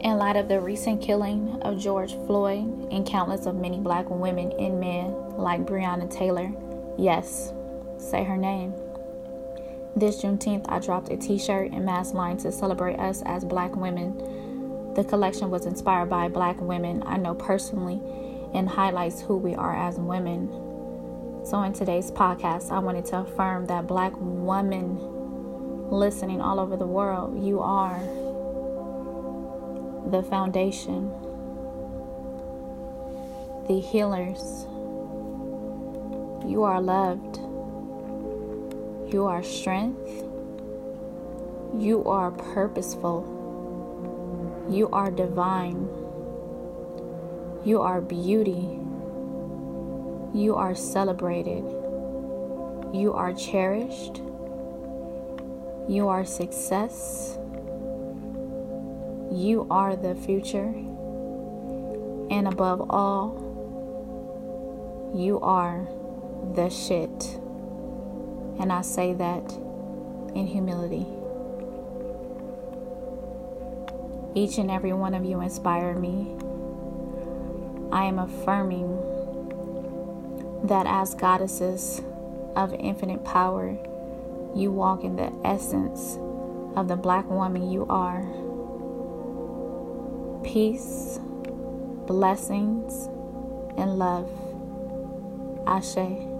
In light of the recent killing of George Floyd and countless of many black women and men like Breonna Taylor, yes, say her name. This Juneteenth, I dropped a t shirt and mask line to celebrate us as black women. The collection was inspired by black women I know personally and highlights who we are as women. So, in today's podcast, I wanted to affirm that black woman listening all over the world, you are the foundation, the healers. You are loved. You are strength. You are purposeful. You are divine. You are beauty. You are celebrated. You are cherished. You are success. You are the future. And above all, you are the shit. And I say that in humility. Each and every one of you inspire me. I am affirming that as goddesses of infinite power, you walk in the essence of the black woman you are peace, blessings, and love. Ashe.